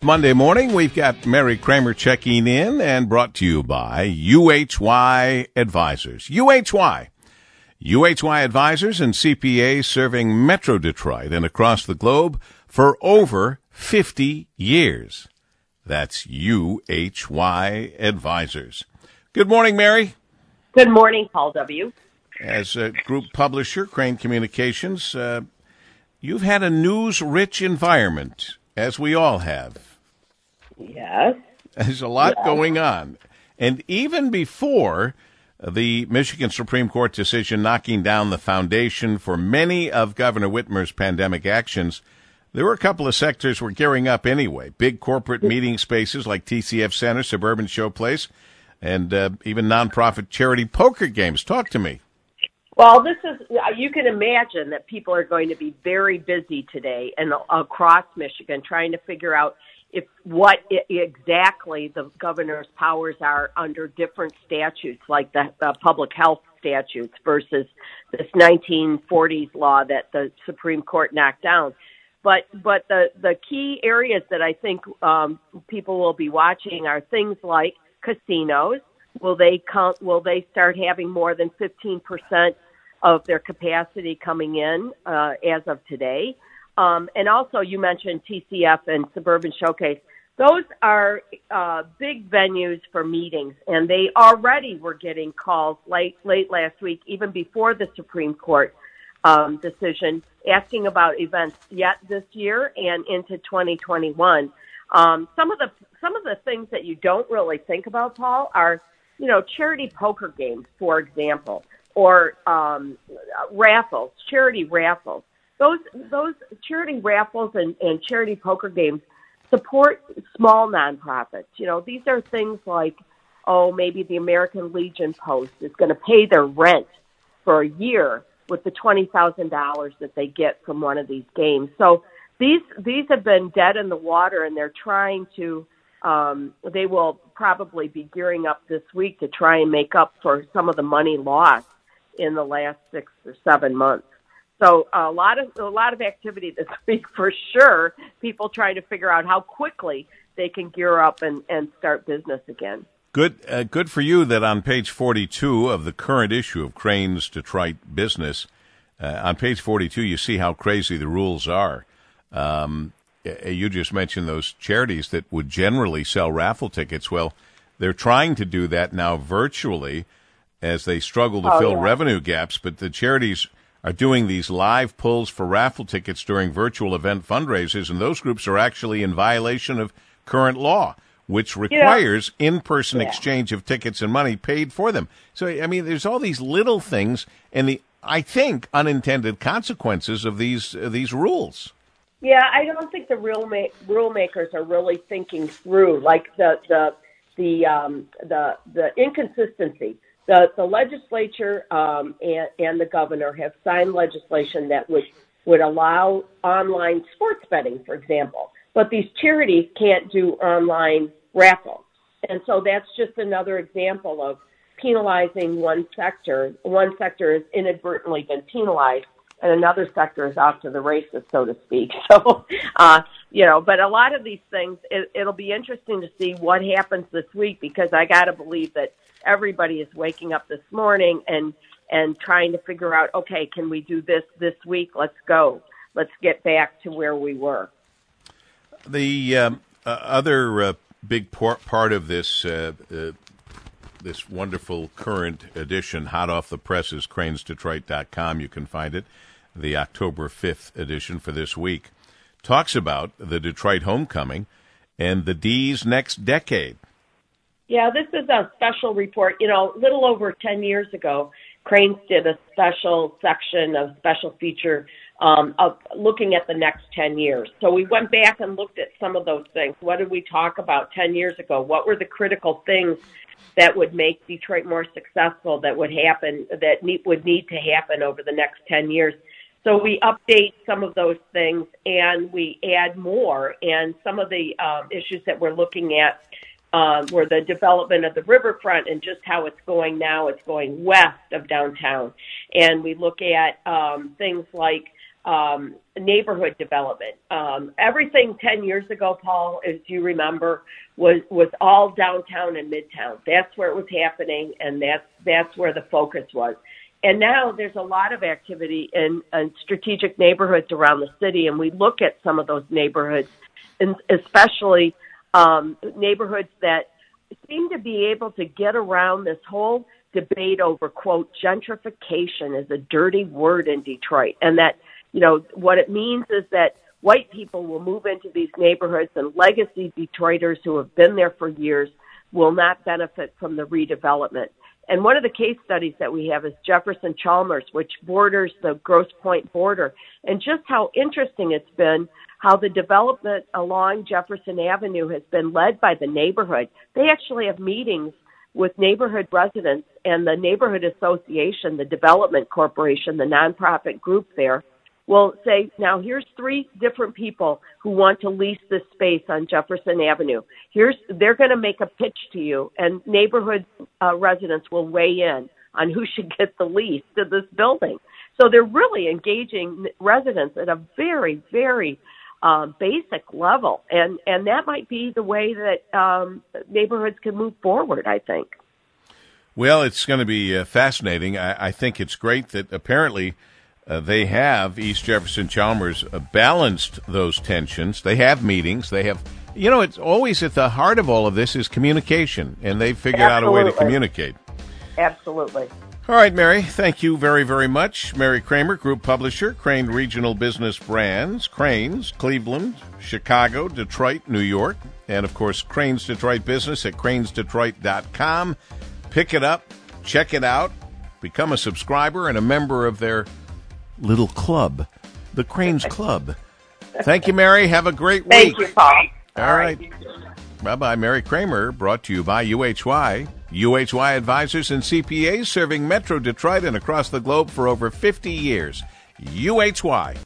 Monday morning, we've got Mary Kramer checking in and brought to you by UHY Advisors. UHY. UHY Advisors and CPAs serving Metro Detroit and across the globe for over 50 years. That's UHY Advisors. Good morning, Mary. Good morning, Paul W. As a group publisher, Crain Communications, uh, you've had a news rich environment, as we all have. Yes. There's a lot Yes. going on. And even before the Michigan Supreme Court decision knocking down the foundation for many of Governor Whitmer's pandemic actions, there were a couple of sectors were gearing up anyway. Big corporate meeting spaces like TCF Center, Suburban Showplace, and uh, even nonprofit charity poker games. Talk to me. Well, this is, you can imagine that people are going to be very busy today and across Michigan trying to figure out if what exactly the governor's powers are under different statutes, like the, the public health statutes versus this 1940s law that the Supreme Court knocked down. But but the the key areas that I think um, people will be watching are things like casinos. Will they count? Will they start having more than 15 percent of their capacity coming in uh, as of today? Um, and also, you mentioned TCF and Suburban Showcase. Those are uh, big venues for meetings, and they already were getting calls late late last week, even before the Supreme Court um, decision, asking about events yet this year and into 2021. Um, some of the some of the things that you don't really think about, Paul, are you know charity poker games, for example, or um, raffles, charity raffles. Those those charity raffles and, and charity poker games support small nonprofits. You know, these are things like, oh, maybe the American Legion Post is going to pay their rent for a year with the twenty thousand dollars that they get from one of these games. So these these have been dead in the water, and they're trying to. Um, they will probably be gearing up this week to try and make up for some of the money lost in the last six or seven months. So a lot of a lot of activity this week for sure. People trying to figure out how quickly they can gear up and, and start business again. Good, uh, good for you that on page 42 of the current issue of Crain's Detroit Business, uh, on page 42, you see how crazy the rules are. Um, you just mentioned those charities that would generally sell raffle tickets. Well, they're trying to do that now virtually as they struggle to Oh, fill yeah. revenue gaps, but the charities are doing these live pulls for raffle tickets during virtual event fundraisers, and those groups are actually in violation of current law, which requires in-person Yeah. exchange of tickets and money paid for them. So, I mean, there's all these little things, and the I think unintended consequences of these uh, these rules. Yeah, I don't think the real ma- rule makers are really thinking through like the the the um, the the inconsistency. The the legislature um, and, and the governor have signed legislation that would would allow online sports betting, for example, but these charities can't do online raffles, and so that's just another example of penalizing one sector. One sector has inadvertently been penalized and another sector is off to the races, so to speak. So, uh, you know, but a lot of these things, it, it'll be interesting to see what happens this week because I got to believe that everybody is waking up this morning and and trying to figure out, okay, can we do this this week? Let's go. Let's get back to where we were. The um, uh, other uh, big part of this uh, uh, this wonderful current edition, hot off the press, is crainsdetroit.com. You can find it. The October 5th edition for this week talks about the Detroit homecoming and the D's next decade. Yeah, this is a special report. You know, a little over 10 years ago, Crain's did a special section, of special feature um, of looking at the next 10 years. So we went back and looked at some of those things. What did we talk about 10 years ago? What were the critical things that would make Detroit more successful that would happen, that need, would need to happen over the next 10 years? So we update some of those things and we add more. And some of the um, issues that we're looking at were the development of the riverfront and just how it's going now. It's going west of downtown. And we look at um, things like um, neighborhood development. Um, everything 10 years ago, Paul, as you remember, was, was all downtown and midtown. That's where it was happening, and that's, that's where the focus was. And now there's a lot of activity in, in strategic neighborhoods around the city, and we look at some of those neighborhoods, and especially um, neighborhoods that seem to be able to get around this whole debate over quote gentrification is a dirty word in Detroit, and that you know what it means is that white people will move into these neighborhoods, and legacy Detroiters who have been there for years will not benefit from the redevelopment. And one of the case studies that we have is Jefferson Chalmers, which borders the Grosse Pointe border, and just how interesting it's been how the development along Jefferson Avenue has been led by the neighborhood. They actually have meetings with neighborhood residents and the neighborhood association, the development corporation, the nonprofit group there will say, now here's three different people who want to lease this space on Jefferson Avenue. Here's, they're going to make a pitch to you and neighborhood uh, residents will weigh in on who should get the lease to this building. So they're really engaging residents at a very, very uh, basic level, and and that might be the way that um, neighborhoods can move forward. I think. Well, it's going to be uh, fascinating. I, I, think it's great that apparently uh, they have East Jefferson Chalmers uh, balanced those tensions. They have meetings. They have, you know, it's always at the heart of all of this is communication, and they've figured Absolutely. out a way to communicate. Absolutely. All right, Mary, thank you very, very much. Mary Kramer, Group Publisher, Crain Regional Business Brands, Crain's, Cleveland, Chicago, Detroit, New York, and of course, Crain's Detroit Business at crainsdetroit.com. Pick it up, check it out, become a subscriber and a member of their little club, the Crain's Club. Thank you, Mary. Have a great week. Thank you, Paul. All, All right. right. Bye bye. Mary Kramer, brought to you by UHY. UHY advisors and CPAs serving Metro Detroit and across the globe for over 50 years. UHY.